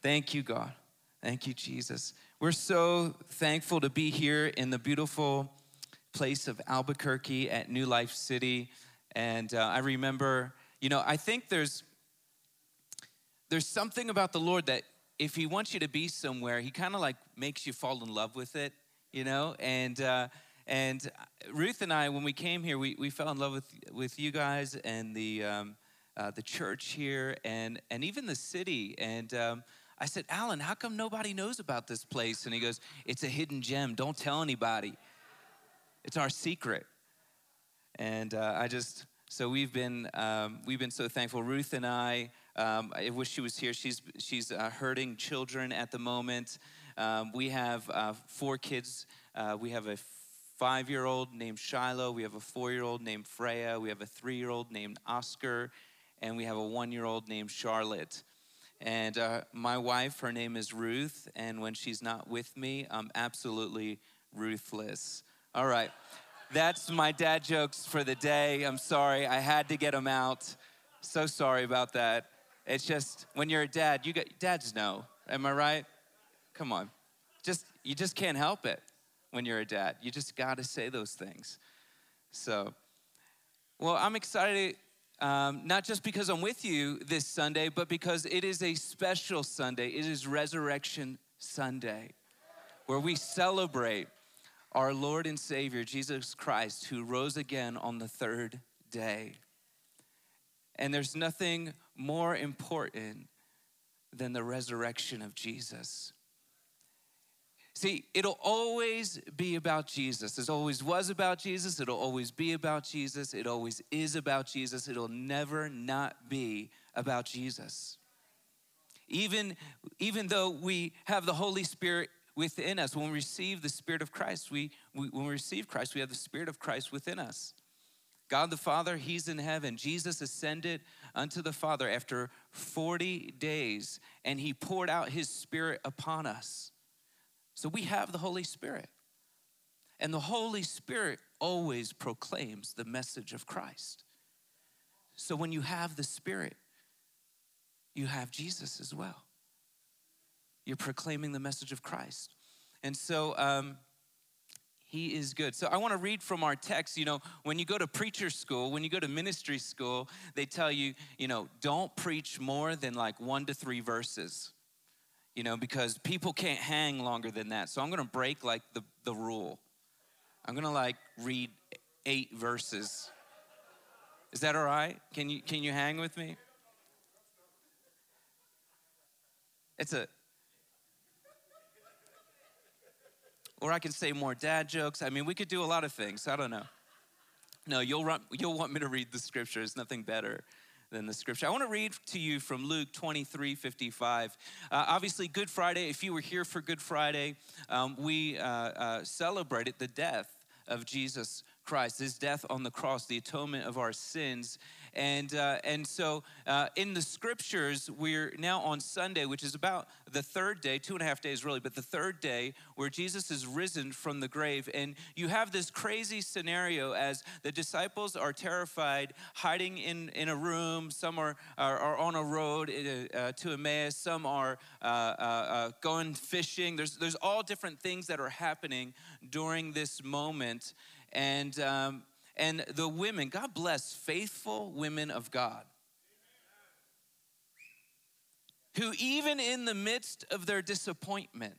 Thank you, God. Thank you, Jesus. We're so thankful to be here in the beautiful place of Albuquerque at New Life City. And uh, I remember, you know, I think there's there's something about the Lord that if He wants you to be somewhere, He kind of like makes you fall in love with it, you know. And uh, and Ruth and I, when we came here, we, we fell in love with with you guys and the um, uh, the church here and and even the city. And um, I said, Alan, how come nobody knows about this place? And he goes, It's a hidden gem. Don't tell anybody. It's our secret. And uh, I just so we've been um, we've been so thankful. Ruth and I. Um, I wish she was here. She's she's uh, hurting children at the moment. Um, we have uh, four kids. Uh, we have a five-year-old named Shiloh. We have a four-year-old named Freya. We have a three-year-old named Oscar, and we have a one-year-old named Charlotte. And uh, my wife, her name is Ruth, and when she's not with me, I'm absolutely ruthless. All right. That's my dad jokes for the day. I'm sorry. I had to get them out. So sorry about that. It's just when you're a dad, you get dads know. Am I right? Come on. Just you just can't help it when you're a dad. You just got to say those things. So, well, I'm excited um, not just because I'm with you this Sunday, but because it is a special Sunday. It is Resurrection Sunday, where we celebrate our Lord and Savior, Jesus Christ, who rose again on the third day. And there's nothing more important than the resurrection of Jesus. See, it'll always be about Jesus. It always was about Jesus. It'll always be about Jesus. It always is about Jesus. It'll never not be about Jesus. Even, even though we have the Holy Spirit within us, when we receive the Spirit of Christ, we, we, when we receive Christ, we have the Spirit of Christ within us. God the Father, He's in heaven. Jesus ascended unto the Father after 40 days, and He poured out His Spirit upon us. So we have the Holy Spirit. And the Holy Spirit always proclaims the message of Christ. So when you have the Spirit, you have Jesus as well. You're proclaiming the message of Christ. And so, um, he is good. So I want to read from our text. You know, when you go to preacher school, when you go to ministry school, they tell you, you know, don't preach more than like one to three verses, you know, because people can't hang longer than that. So I'm going to break like the, the rule. I'm going to like read eight verses. Is that all right? Can you, can you hang with me? It's a, or I can say more dad jokes. I mean, we could do a lot of things. I don't know. No, you'll, run, you'll want me to read the scripture. There's nothing better than the scripture. I want to read to you from Luke 23 55. Uh, obviously, Good Friday, if you were here for Good Friday, um, we uh, uh, celebrated the death of Jesus Christ, his death on the cross, the atonement of our sins. And, uh, and so uh, in the scriptures, we're now on Sunday, which is about the third day, two and a half days really, but the third day where Jesus is risen from the grave. And you have this crazy scenario as the disciples are terrified, hiding in, in a room. Some are, are, are on a road uh, to Emmaus, some are uh, uh, uh, going fishing. There's, there's all different things that are happening during this moment. And, um, and the women, God bless faithful women of God. Who, even in the midst of their disappointment,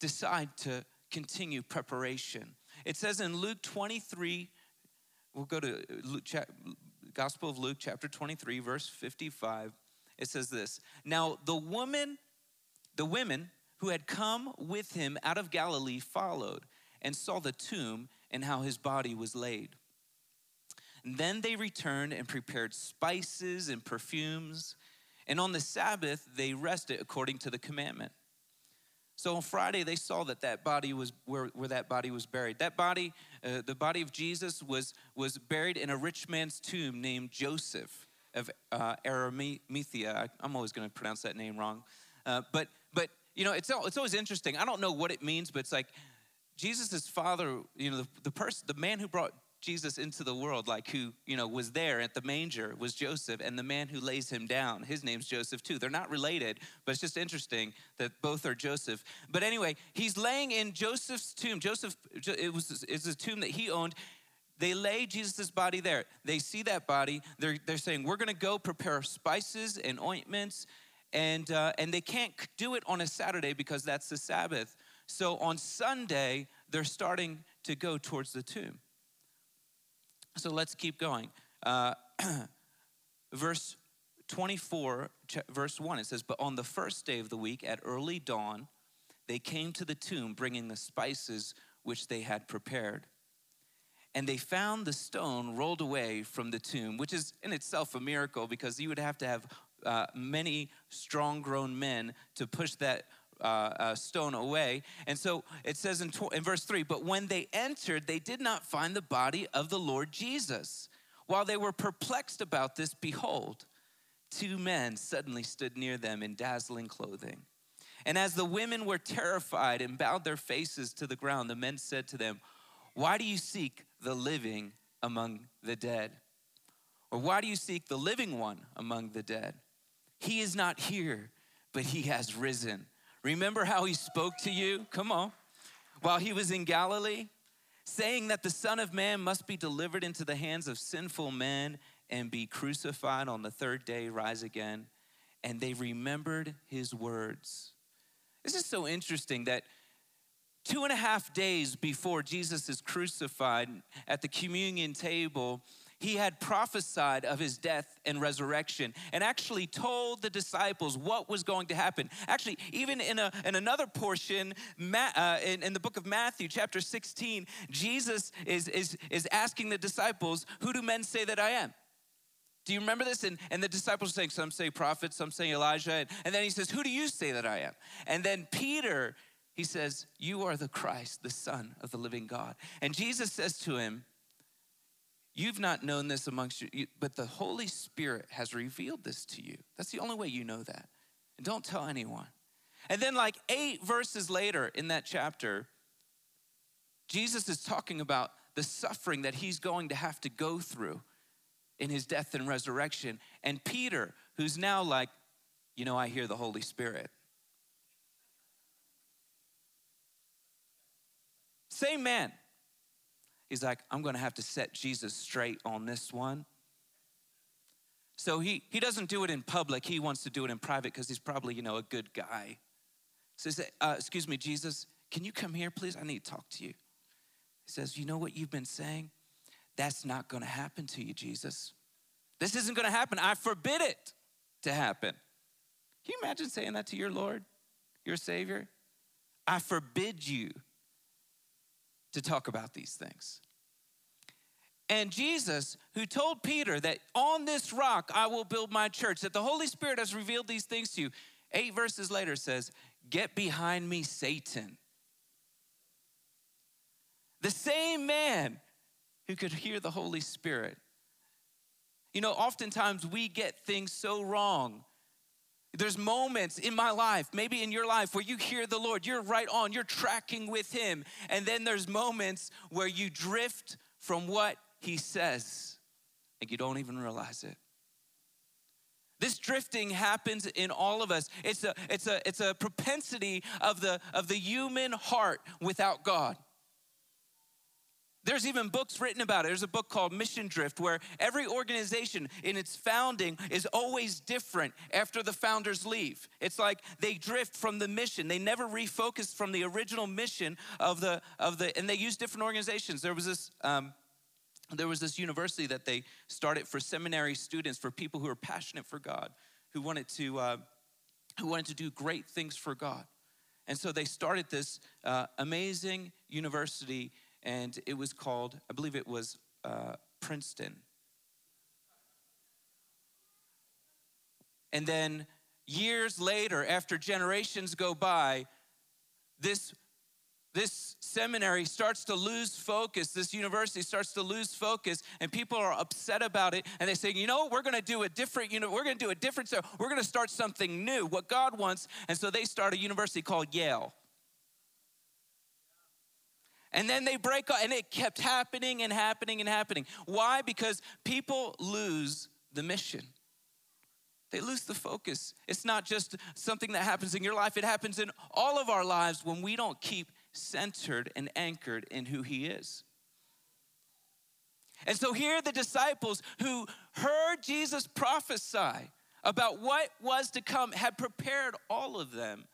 decide to continue preparation. It says in Luke 23, we'll go to Luke, Gospel of Luke, chapter 23, verse 55. It says this Now the woman, the women who had come with him out of Galilee followed and saw the tomb and how his body was laid. And then they returned and prepared spices and perfumes. And on the Sabbath, they rested according to the commandment. So on Friday, they saw that that body was where, where that body was buried. That body, uh, the body of Jesus, was, was buried in a rich man's tomb named Joseph of uh, Arimathea. I, am always going to pronounce that name wrong. Uh, but, but, you know, it's, it's always interesting. I don't know what it means, but it's like Jesus' father, you know, the, the person, the man who brought Jesus into the world, like who, you know, was there at the manger was Joseph, and the man who lays him down, his name's Joseph too. They're not related, but it's just interesting that both are Joseph. But anyway, he's laying in Joseph's tomb. Joseph, it was it's a tomb that he owned. They lay Jesus' body there. They see that body. They're, they're saying, We're gonna go prepare spices and ointments. And, uh, and they can't do it on a Saturday because that's the Sabbath. So on Sunday, they're starting to go towards the tomb. So let's keep going. Uh, verse 24, verse 1, it says, But on the first day of the week at early dawn, they came to the tomb bringing the spices which they had prepared. And they found the stone rolled away from the tomb, which is in itself a miracle because you would have to have uh, many strong grown men to push that uh, uh, stone away. And so it says in, tw- in verse 3 But when they entered, they did not find the body of the Lord Jesus. While they were perplexed about this, behold, two men suddenly stood near them in dazzling clothing. And as the women were terrified and bowed their faces to the ground, the men said to them, Why do you seek the living among the dead? Or why do you seek the living one among the dead? He is not here, but he has risen. Remember how he spoke to you? Come on. While he was in Galilee, saying that the Son of Man must be delivered into the hands of sinful men and be crucified on the third day, rise again. And they remembered his words. This is so interesting that two and a half days before Jesus is crucified at the communion table, he had prophesied of his death and resurrection and actually told the disciples what was going to happen. Actually, even in, a, in another portion, uh, in, in the book of Matthew, chapter 16, Jesus is, is, is asking the disciples, Who do men say that I am? Do you remember this? And, and the disciples are saying, Some say prophet, some say Elijah. And, and then he says, Who do you say that I am? And then Peter, he says, You are the Christ, the Son of the living God. And Jesus says to him, You've not known this amongst you, but the Holy Spirit has revealed this to you. That's the only way you know that. And don't tell anyone. And then, like eight verses later in that chapter, Jesus is talking about the suffering that he's going to have to go through in his death and resurrection. And Peter, who's now like, you know, I hear the Holy Spirit. Same man, He's like, I'm gonna have to set Jesus straight on this one. So he, he doesn't do it in public, he wants to do it in private because he's probably, you know, a good guy. So he says, uh, Excuse me, Jesus, can you come here, please? I need to talk to you. He says, You know what you've been saying? That's not gonna happen to you, Jesus. This isn't gonna happen. I forbid it to happen. Can you imagine saying that to your Lord, your Savior? I forbid you to talk about these things. And Jesus, who told Peter that on this rock I will build my church, that the Holy Spirit has revealed these things to you, eight verses later says, Get behind me, Satan. The same man who could hear the Holy Spirit. You know, oftentimes we get things so wrong there's moments in my life, maybe in your life, where you hear the Lord, you're right on, you're tracking with Him. And then there's moments where you drift from what He says and you don't even realize it. This drifting happens in all of us. It's a, it's a, it's a propensity of the, of the human heart without God. There's even books written about it. There's a book called Mission Drift where every organization in its founding is always different after the founders leave. It's like they drift from the mission. They never refocus from the original mission of the of the and they use different organizations. There was this um, there was this university that they started for seminary students for people who are passionate for God, who wanted to uh, who wanted to do great things for God. And so they started this uh, amazing university and it was called, I believe it was uh, Princeton. And then years later, after generations go by, this, this seminary starts to lose focus. This university starts to lose focus, and people are upset about it. And they say, you know, we're going to do a different. You know, we're going to do a different. We're going to start something new, what God wants. And so they start a university called Yale. And then they break up, and it kept happening and happening and happening. Why? Because people lose the mission. They lose the focus. It's not just something that happens in your life, it happens in all of our lives when we don't keep centered and anchored in who He is. And so here the disciples who heard Jesus prophesy about what was to come had prepared all of them.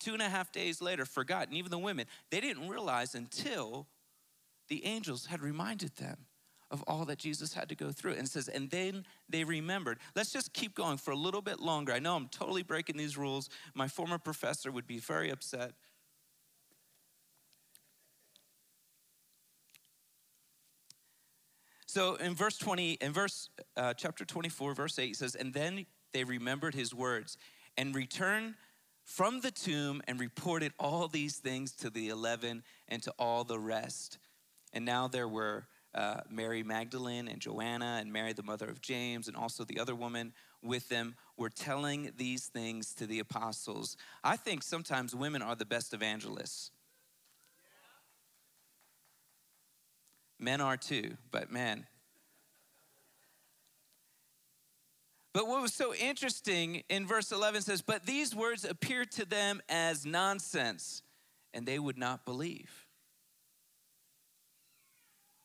Two and a half days later, forgotten, even the women, they didn't realize until the angels had reminded them of all that Jesus had to go through. And says, and then they remembered. Let's just keep going for a little bit longer. I know I'm totally breaking these rules. My former professor would be very upset. So in verse 20, in verse uh, chapter 24, verse 8, it says, And then they remembered his words and returned from the tomb and reported all these things to the 11 and to all the rest. And now there were uh, Mary Magdalene and Joanna and Mary, the mother of James, and also the other woman with them were telling these things to the apostles. I think sometimes women are the best evangelists. Men are too, but man. But what was so interesting in verse 11 says, But these words appeared to them as nonsense, and they would not believe.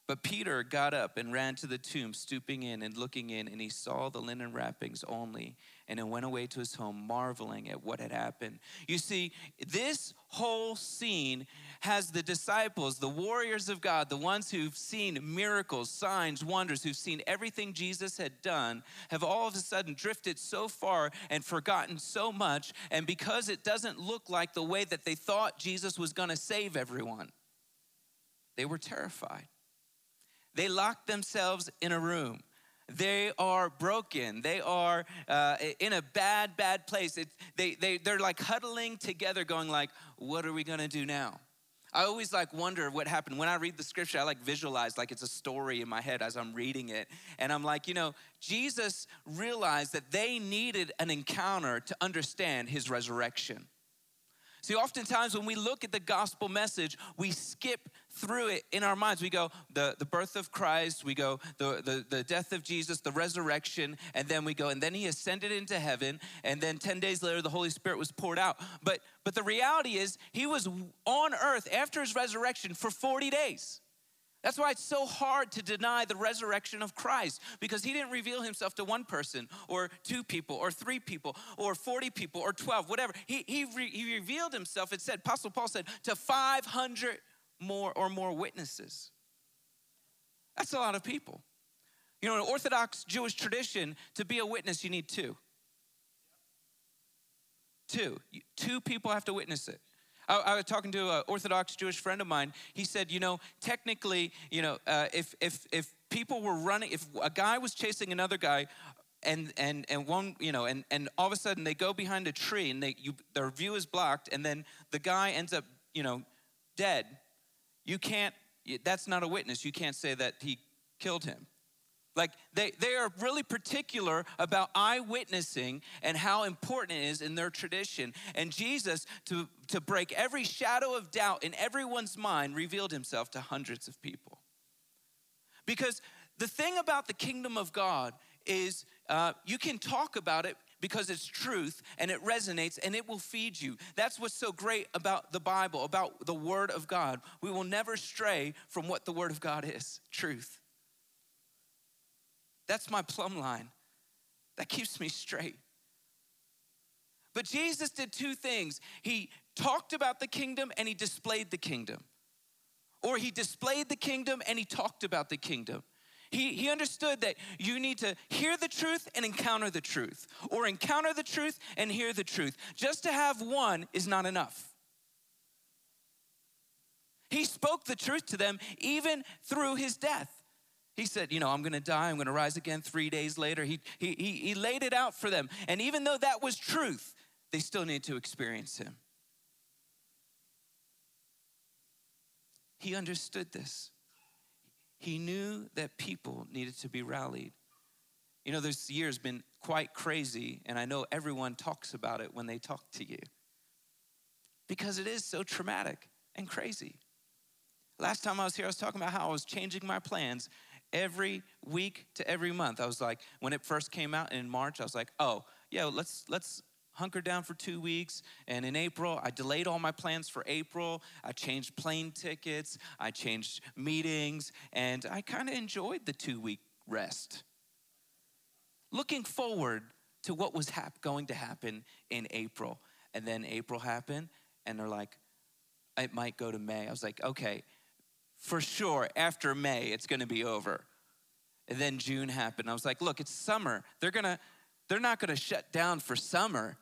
But Peter got up and ran to the tomb, stooping in and looking in, and he saw the linen wrappings only, and then went away to his home, marveling at what had happened. You see, this whole scene has the disciples, the warriors of God, the ones who've seen miracles, signs, wonders, who've seen everything Jesus had done, have all of a sudden drifted so far and forgotten so much. And because it doesn't look like the way that they thought Jesus was to save everyone, they were terrified. They lock themselves in a room. They are broken. They are uh, in a bad, bad place. It, they, they, they're like huddling together, going like, what are we going to do now? I always like wonder what happened. When I read the scripture, I like visualize like it's a story in my head as I'm reading it. And I'm like, you know, Jesus realized that they needed an encounter to understand his resurrection. See, oftentimes when we look at the gospel message, we skip through it in our minds. We go the, the birth of Christ, we go the, the, the death of Jesus, the resurrection, and then we go, and then he ascended into heaven, and then 10 days later the Holy Spirit was poured out. But but the reality is he was on earth after his resurrection for 40 days. That's why it's so hard to deny the resurrection of Christ because he didn't reveal himself to one person or two people or three people or 40 people or 12, whatever. He, he, re, he revealed himself, it said, Apostle Paul said, to 500 more or more witnesses. That's a lot of people. You know, in Orthodox Jewish tradition, to be a witness, you need two. Two. Two people have to witness it. I, I was talking to an Orthodox Jewish friend of mine. He said, you know, technically, you know, uh, if if if people were running, if a guy was chasing another guy, and and and one you know and and all of a sudden they go behind a tree and they you their view is blocked and then the guy ends up you know dead you can't, that's not a witness. You can't say that he killed him. Like they, they are really particular about eyewitnessing and how important it is in their tradition. And Jesus, to, to break every shadow of doubt in everyone's mind, revealed himself to hundreds of people. Because the thing about the kingdom of God is uh, you can talk about it because it's truth and it resonates and it will feed you. That's what's so great about the Bible, about the Word of God. We will never stray from what the Word of God is truth. That's my plumb line. That keeps me straight. But Jesus did two things He talked about the kingdom and He displayed the kingdom. Or He displayed the kingdom and He talked about the kingdom. He, he understood that you need to hear the truth and encounter the truth, or encounter the truth and hear the truth. Just to have one is not enough. He spoke the truth to them even through his death. He said, You know, I'm gonna die, I'm gonna rise again three days later. He, he, he, he laid it out for them. And even though that was truth, they still need to experience him. He understood this. He knew that people needed to be rallied. You know, this year's been quite crazy, and I know everyone talks about it when they talk to you because it is so traumatic and crazy. Last time I was here, I was talking about how I was changing my plans every week to every month. I was like, when it first came out in March, I was like, oh, yeah, let's let's hunker down for two weeks. And in April, I delayed all my plans for April. I changed plane tickets, I changed meetings, and I kind of enjoyed the two week rest. Looking forward to what was hap- going to happen in April. And then April happened, and they're like, it might go to May. I was like, okay, for sure, after May, it's gonna be over. And then June happened. I was like, look, it's summer. They're gonna, they're not gonna shut down for summer.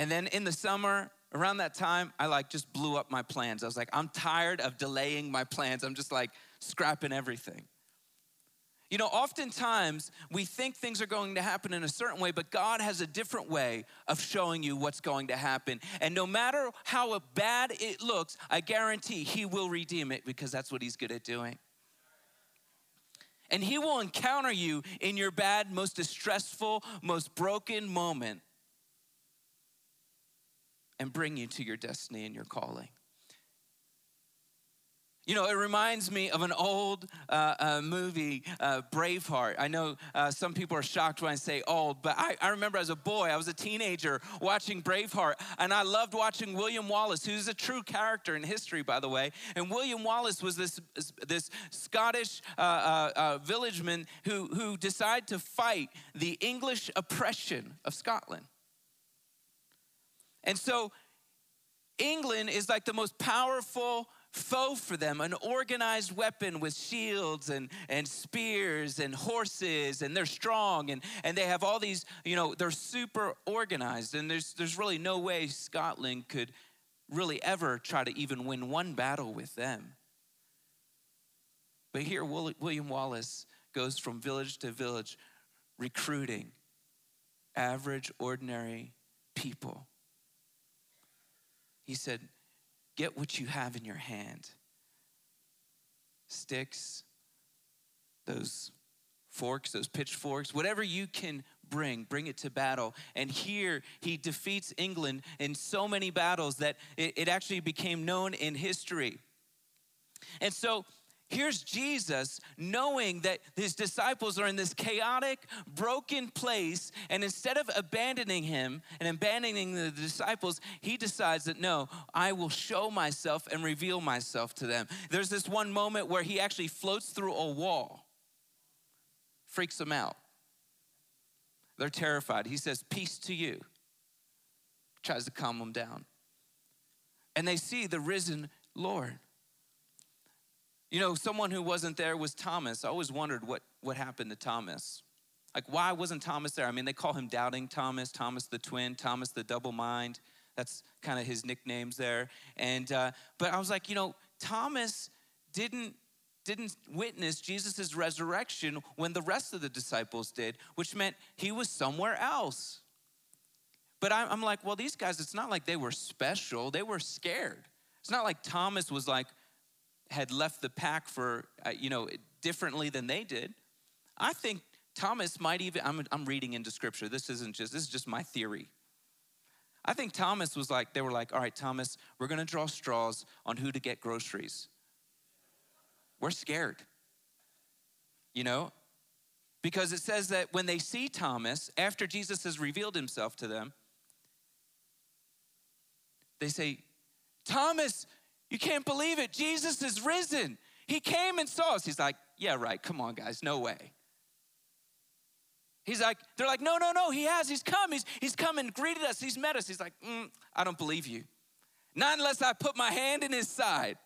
And then in the summer, around that time, I like just blew up my plans. I was like, I'm tired of delaying my plans. I'm just like scrapping everything. You know, oftentimes we think things are going to happen in a certain way, but God has a different way of showing you what's going to happen. And no matter how bad it looks, I guarantee He will redeem it because that's what He's good at doing. And He will encounter you in your bad, most distressful, most broken moment and bring you to your destiny and your calling. You know, it reminds me of an old uh, uh, movie, uh, Braveheart. I know uh, some people are shocked when I say old, but I, I, remember as a boy, I was a teenager watching Braveheart, and I loved watching William Wallace, who's a true character in history, by the way. And William Wallace was this, this Scottish uh, uh, villageman who, who decided to fight the English oppression of Scotland. And so, England is like the most powerful foe for them, an organized weapon with shields and, and spears and horses, and they're strong and, and they have all these, you know, they're super organized. And there's, there's really no way Scotland could really ever try to even win one battle with them. But here, William Wallace goes from village to village recruiting average, ordinary people. He said, Get what you have in your hand sticks, those forks, those pitchforks, whatever you can bring, bring it to battle. And here he defeats England in so many battles that it, it actually became known in history. And so Here's Jesus knowing that his disciples are in this chaotic, broken place, and instead of abandoning him and abandoning the disciples, he decides that no, I will show myself and reveal myself to them. There's this one moment where he actually floats through a wall, freaks them out. They're terrified. He says, Peace to you, tries to calm them down. And they see the risen Lord. You know, someone who wasn't there was Thomas. I always wondered what, what happened to Thomas. Like, why wasn't Thomas there? I mean, they call him Doubting Thomas, Thomas the twin, Thomas the double mind. That's kind of his nicknames there. And, uh, but I was like, you know, Thomas didn't didn't witness Jesus' resurrection when the rest of the disciples did, which meant he was somewhere else. But I'm like, well, these guys, it's not like they were special, they were scared. It's not like Thomas was like, had left the pack for, uh, you know, differently than they did. I think Thomas might even, I'm, I'm reading into scripture. This isn't just, this is just my theory. I think Thomas was like, they were like, all right, Thomas, we're gonna draw straws on who to get groceries. We're scared, you know? Because it says that when they see Thomas, after Jesus has revealed himself to them, they say, Thomas, you can't believe it. Jesus is risen. He came and saw us. He's like, Yeah, right. Come on, guys. No way. He's like, they're like, no, no, no, he has. He's come. He's, he's come and greeted us. He's met us. He's like, mm, I don't believe you. Not unless I put my hand in his side.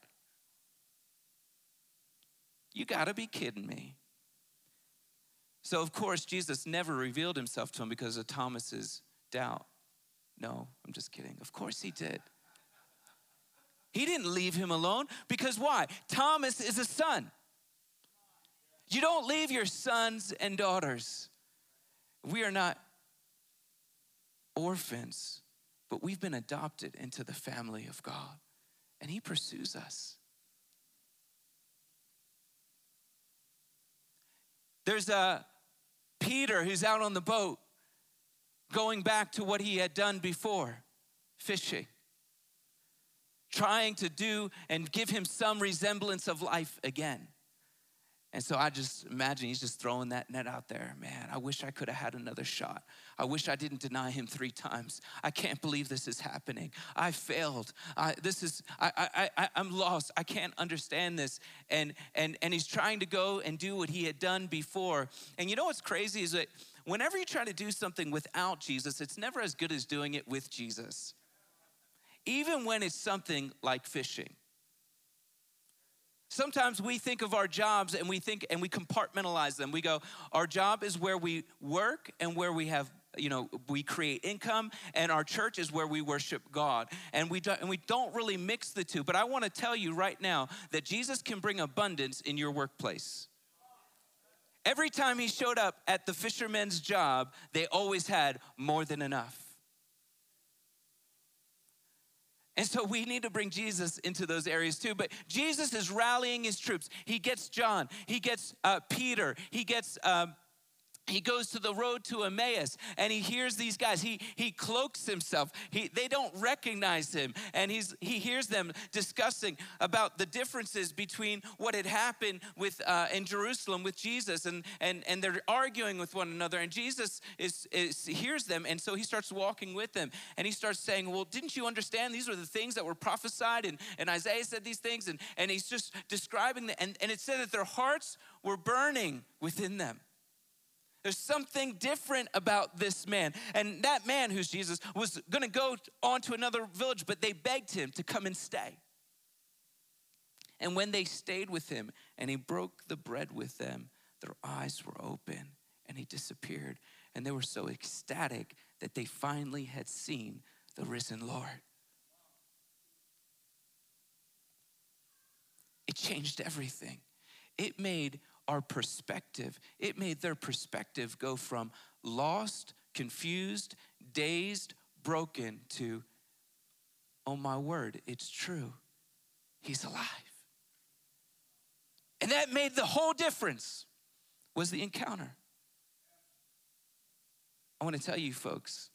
You got to be kidding me. So, of course, Jesus never revealed himself to him because of Thomas's doubt. No, I'm just kidding. Of course he did. He didn't leave him alone because why? Thomas is a son. You don't leave your sons and daughters. We are not orphans, but we've been adopted into the family of God, and He pursues us. There's a Peter who's out on the boat going back to what he had done before fishing trying to do and give him some resemblance of life again. And so I just imagine he's just throwing that net out there. Man, I wish I could have had another shot. I wish I didn't deny him three times. I can't believe this is happening. I failed. I, this is, I, I, I, I'm lost. I can't understand this. And, and, and he's trying to go and do what he had done before. And you know what's crazy is that whenever you try to do something without Jesus, it's never as good as doing it with Jesus. Even when it's something like fishing. Sometimes we think of our jobs and we think and we compartmentalize them. We go, our job is where we work and where we have you know we create income and our church is where we worship god and we don't and we don't really mix the two but i want to tell you right now that jesus can bring abundance in your workplace every time he showed up at the fisherman's job they always had more than enough and so we need to bring Jesus into those areas too. But Jesus is rallying his troops. He gets John, he gets uh, Peter, he gets um, he goes to the road to Emmaus and he hears these guys. He, he cloaks himself. He, they don't recognize him. And he's, he hears them discussing about the differences between what had happened with, uh, in Jerusalem with Jesus. And, and, and they're arguing with one another. And Jesus is, is, hears them. And so he starts walking with them. And he starts saying, Well, didn't you understand? These were the things that were prophesied. And, and Isaiah said these things. And, and he's just describing them. And, and it said that their hearts were burning within them. There's something different about this man. And that man, who's Jesus, was gonna go on to another village, but they begged him to come and stay. And when they stayed with him and he broke the bread with them, their eyes were open and he disappeared. And they were so ecstatic that they finally had seen the risen Lord. It changed everything. It made our perspective. It made their perspective go from lost, confused, dazed, broken to, oh my word, it's true. He's alive. And that made the whole difference was the encounter. I want to tell you folks,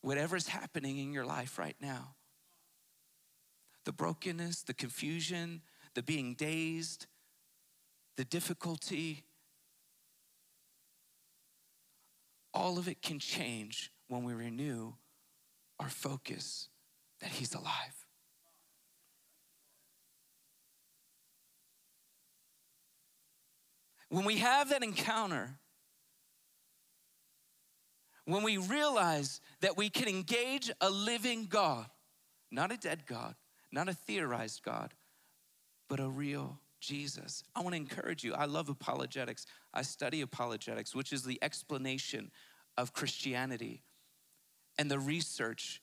whatever's happening in your life right now, the brokenness, the confusion, the being dazed, the difficulty, all of it can change when we renew our focus that He's alive. When we have that encounter, when we realize that we can engage a living God, not a dead God, not a theorized God, but a real Jesus. I want to encourage you. I love apologetics. I study apologetics, which is the explanation of Christianity and the research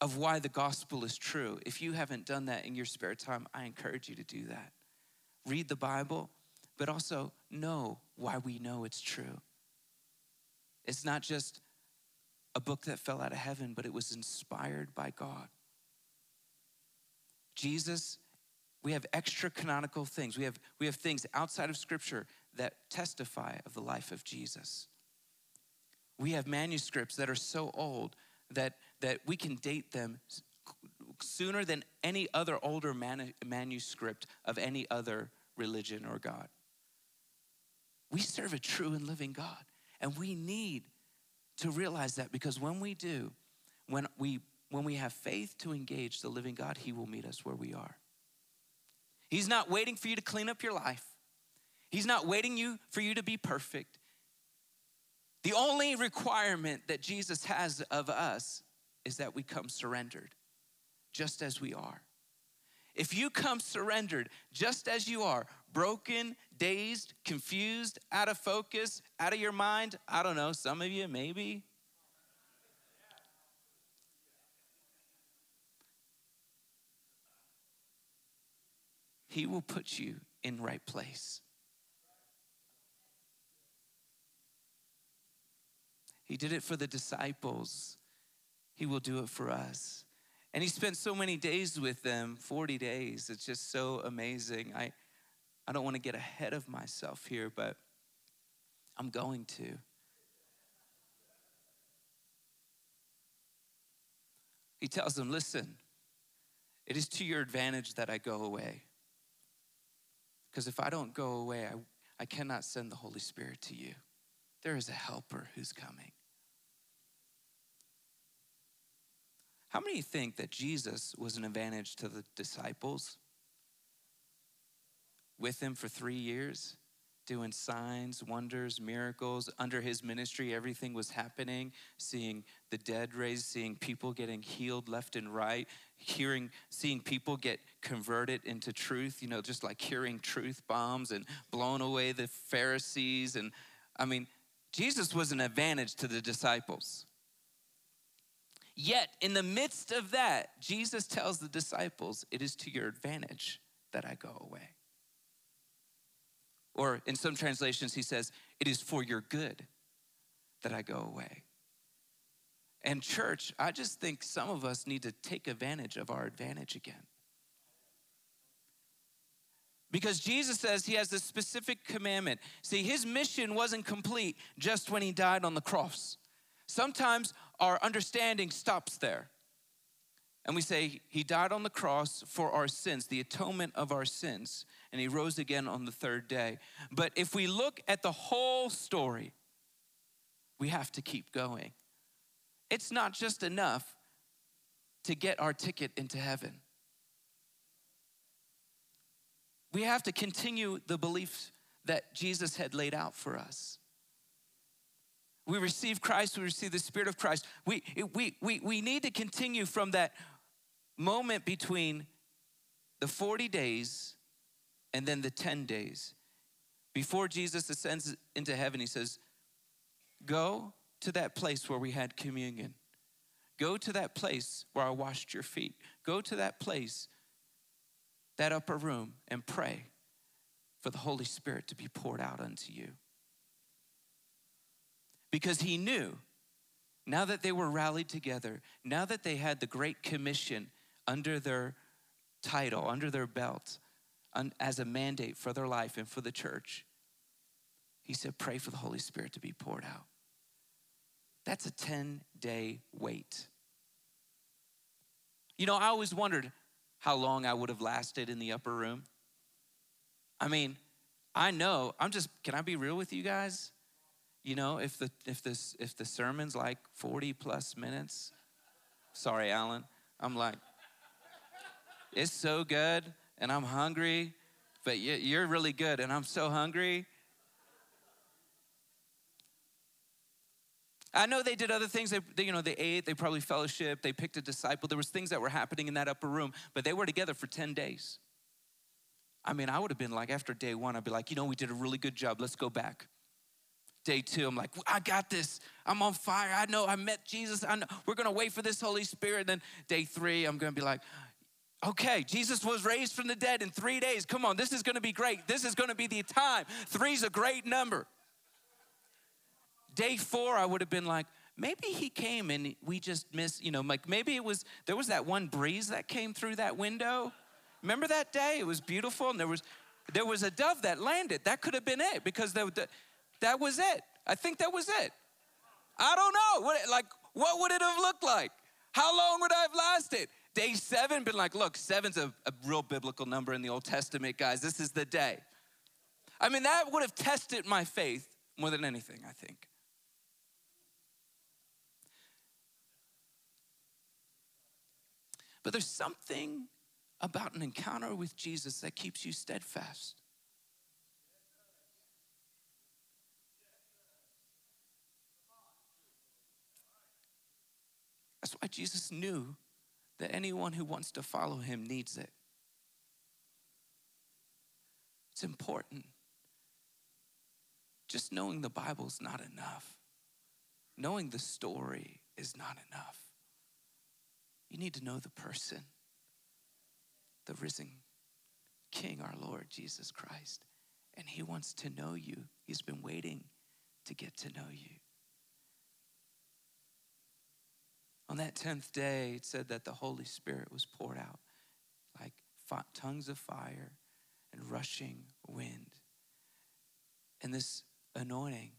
of why the gospel is true. If you haven't done that in your spare time, I encourage you to do that. Read the Bible, but also know why we know it's true. It's not just a book that fell out of heaven, but it was inspired by God. Jesus we have extra canonical things. We have, we have things outside of Scripture that testify of the life of Jesus. We have manuscripts that are so old that, that we can date them sooner than any other older man, manuscript of any other religion or God. We serve a true and living God, and we need to realize that because when we do, when we when we have faith to engage the living God, He will meet us where we are. He's not waiting for you to clean up your life. He's not waiting you for you to be perfect. The only requirement that Jesus has of us is that we come surrendered, just as we are. If you come surrendered, just as you are, broken, dazed, confused, out of focus, out of your mind, I don't know, some of you maybe, He will put you in right place. He did it for the disciples. He will do it for us. And he spent so many days with them 40 days. It's just so amazing. I, I don't want to get ahead of myself here, but I'm going to. He tells them, Listen, it is to your advantage that I go away. Because if I don't go away, I, I cannot send the Holy Spirit to you. There is a helper who's coming. How many think that Jesus was an advantage to the disciples? With him for three years, doing signs, wonders, miracles. Under his ministry, everything was happening. Seeing the dead raised, seeing people getting healed left and right, hearing, seeing people get converted into truth, you know, just like hearing truth bombs and blowing away the Pharisees. And I mean, Jesus was an advantage to the disciples. Yet, in the midst of that, Jesus tells the disciples, It is to your advantage that I go away. Or in some translations, he says, It is for your good that I go away. And, church, I just think some of us need to take advantage of our advantage again. Because Jesus says he has a specific commandment. See, his mission wasn't complete just when he died on the cross. Sometimes our understanding stops there. And we say, He died on the cross for our sins, the atonement of our sins, and He rose again on the third day. But if we look at the whole story, we have to keep going. It's not just enough to get our ticket into heaven. We have to continue the beliefs that Jesus had laid out for us. We receive Christ, we receive the Spirit of Christ. We, we, we, we need to continue from that moment between the 40 days and then the 10 days. Before Jesus ascends into heaven, he says, Go to that place where we had communion. Go to that place where I washed your feet. Go to that place that upper room and pray for the Holy Spirit to be poured out unto you. Because he knew now that they were rallied together, now that they had the Great Commission under their title, under their belt, as a mandate for their life and for the church, he said, Pray for the Holy Spirit to be poured out. That's a 10 day wait. You know, I always wondered how long I would have lasted in the upper room. I mean, I know, I'm just, can I be real with you guys? You know, if the if this if the sermon's like 40 plus minutes, sorry, Alan, I'm like, it's so good and I'm hungry, but you're really good and I'm so hungry. I know they did other things. They, they, you know, they ate. They probably fellowship. They picked a disciple. There was things that were happening in that upper room, but they were together for ten days. I mean, I would have been like, after day one, I'd be like, you know, we did a really good job. Let's go back. Day two, I'm like, I got this. I'm on fire. I know I met Jesus. I know we're gonna wait for this Holy Spirit. And Then day three, I'm gonna be like, okay, Jesus was raised from the dead in three days. Come on, this is gonna be great. This is gonna be the time. Three's a great number. Day four, I would have been like, maybe he came and we just missed, you know, like maybe it was, there was that one breeze that came through that window. Remember that day? It was beautiful and there was, there was a dove that landed. That could have been it because the, the, that was it. I think that was it. I don't know. What, like, what would it have looked like? How long would I have lasted? Day seven, been like, look, seven's a, a real biblical number in the Old Testament, guys. This is the day. I mean, that would have tested my faith more than anything, I think. But there's something about an encounter with Jesus that keeps you steadfast. That's why Jesus knew that anyone who wants to follow him needs it. It's important. Just knowing the Bible is not enough. Knowing the story is not enough. You need to know the person, the risen King, our Lord Jesus Christ. And He wants to know you. He's been waiting to get to know you. On that 10th day, it said that the Holy Spirit was poured out like tongues of fire and rushing wind. And this anointing,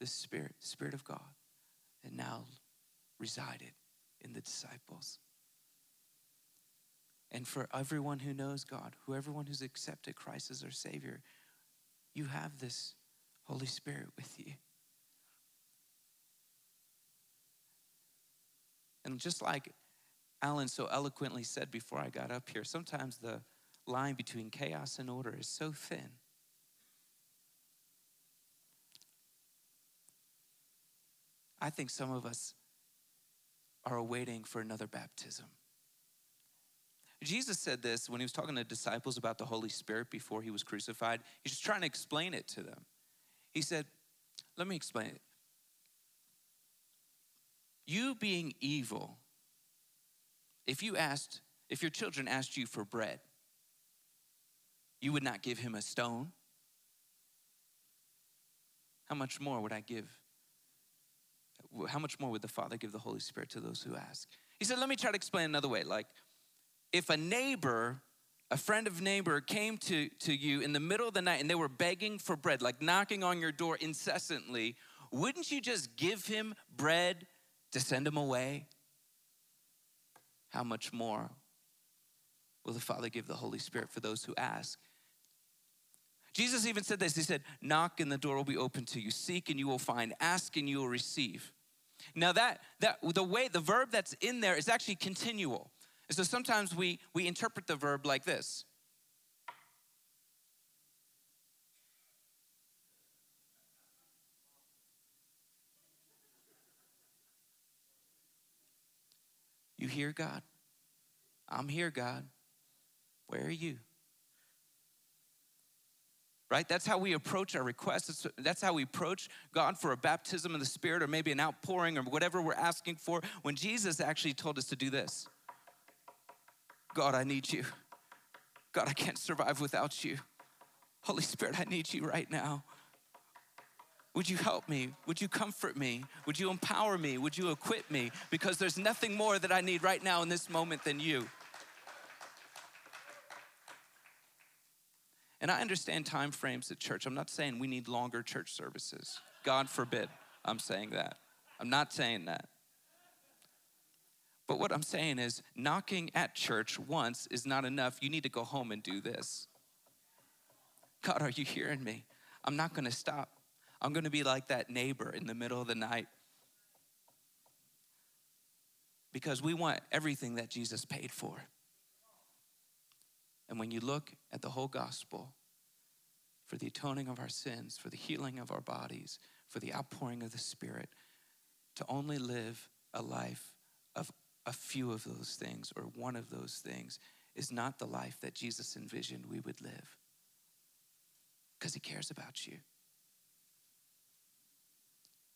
this Spirit, Spirit of God, had now resided in the disciples. And for everyone who knows God, who everyone who's accepted Christ as their Savior, you have this Holy Spirit with you. And just like Alan so eloquently said before I got up here, sometimes the line between chaos and order is so thin. I think some of us are awaiting for another baptism. Jesus said this when he was talking to disciples about the Holy Spirit before he was crucified. He's just trying to explain it to them. He said, Let me explain it. You being evil, if you asked, if your children asked you for bread, you would not give him a stone. How much more would I give? How much more would the Father give the Holy Spirit to those who ask? He said, Let me try to explain another way. Like, if a neighbor, a friend of neighbor came to, to you in the middle of the night and they were begging for bread, like knocking on your door incessantly, wouldn't you just give him bread to send him away? How much more will the Father give the Holy Spirit for those who ask? Jesus even said this He said, Knock and the door will be open to you, seek and you will find, ask and you will receive. Now, that, that the way, the verb that's in there is actually continual. And so sometimes we, we interpret the verb like this You hear God? I'm here, God. Where are you? Right? That's how we approach our requests. That's how we approach God for a baptism of the Spirit or maybe an outpouring or whatever we're asking for. When Jesus actually told us to do this God, I need you. God, I can't survive without you. Holy Spirit, I need you right now. Would you help me? Would you comfort me? Would you empower me? Would you equip me? Because there's nothing more that I need right now in this moment than you. And I understand time frames at church. I'm not saying we need longer church services. God forbid I'm saying that. I'm not saying that. But what I'm saying is, knocking at church once is not enough. You need to go home and do this. God, are you hearing me? I'm not gonna stop. I'm gonna be like that neighbor in the middle of the night. Because we want everything that Jesus paid for. And when you look at the whole gospel, for the atoning of our sins, for the healing of our bodies, for the outpouring of the Spirit, to only live a life of a few of those things or one of those things is not the life that Jesus envisioned we would live. Because he cares about you.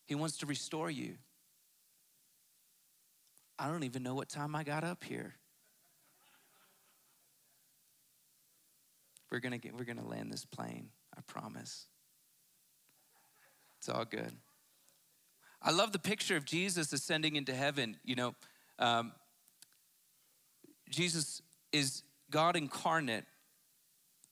He wants to restore you. I don't even know what time I got up here. We're gonna get, we're gonna land this plane, I promise. It's all good. I love the picture of Jesus ascending into heaven. You know, um, Jesus is God incarnate.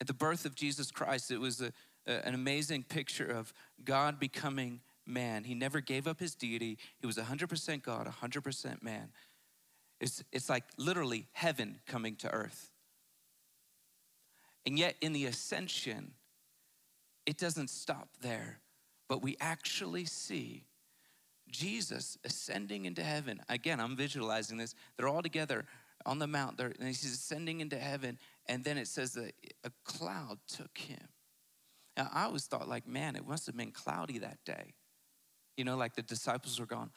At the birth of Jesus Christ, it was a, a, an amazing picture of God becoming man. He never gave up his deity. He was 100% God, 100% man. It's, it's like literally heaven coming to earth. And yet, in the ascension, it doesn't stop there, but we actually see Jesus ascending into heaven. Again, I'm visualizing this. They're all together on the mount, They and he's ascending into heaven, and then it says that a cloud took him. Now, I always thought, like, man, it must have been cloudy that day. You know, like the disciples were gone,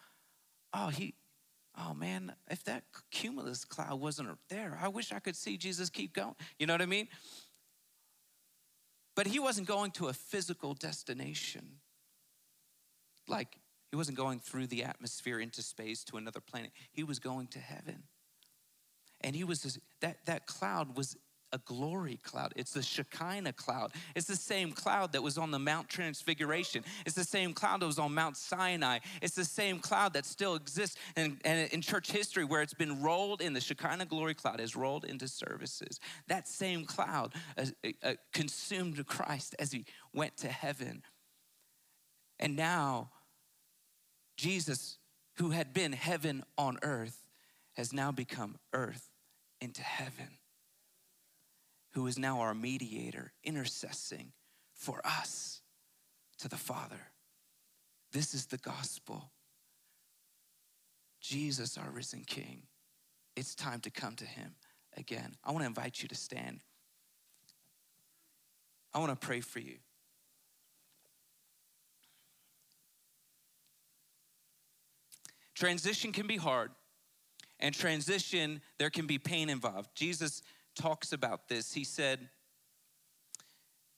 oh, he, oh man, if that cumulus cloud wasn't there, I wish I could see Jesus keep going. You know what I mean? But he wasn't going to a physical destination. Like, he wasn't going through the atmosphere into space to another planet. He was going to heaven. And he was, that, that cloud was a glory cloud. It's the Shekinah cloud. It's the same cloud that was on the Mount Transfiguration. It's the same cloud that was on Mount Sinai. It's the same cloud that still exists in, in church history where it's been rolled in. The Shekinah glory cloud is rolled into services. That same cloud uh, uh, consumed Christ as he went to heaven. And now, Jesus, who had been heaven on earth, has now become earth into heaven. Who is now our mediator, intercessing for us to the Father. This is the gospel. Jesus, our risen King. It's time to come to him again. I want to invite you to stand. I want to pray for you. Transition can be hard, and transition, there can be pain involved. Jesus talks about this. He said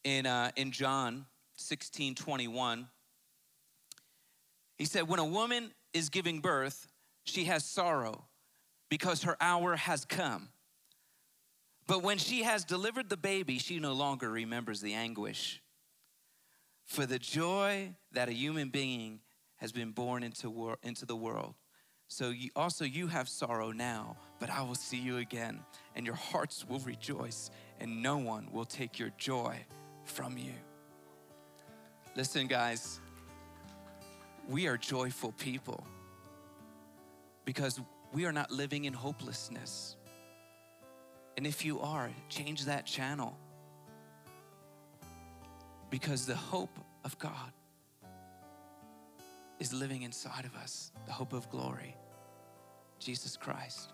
in, uh, in John 16 21, he said, When a woman is giving birth, she has sorrow because her hour has come. But when she has delivered the baby, she no longer remembers the anguish. For the joy that a human being has been born into, wor- into the world. So you, also you have sorrow now, but I will see you again, and your hearts will rejoice, and no one will take your joy from you. Listen, guys, we are joyful people because we are not living in hopelessness. And if you are, change that channel because the hope of God is living inside of us, the hope of glory, Jesus Christ.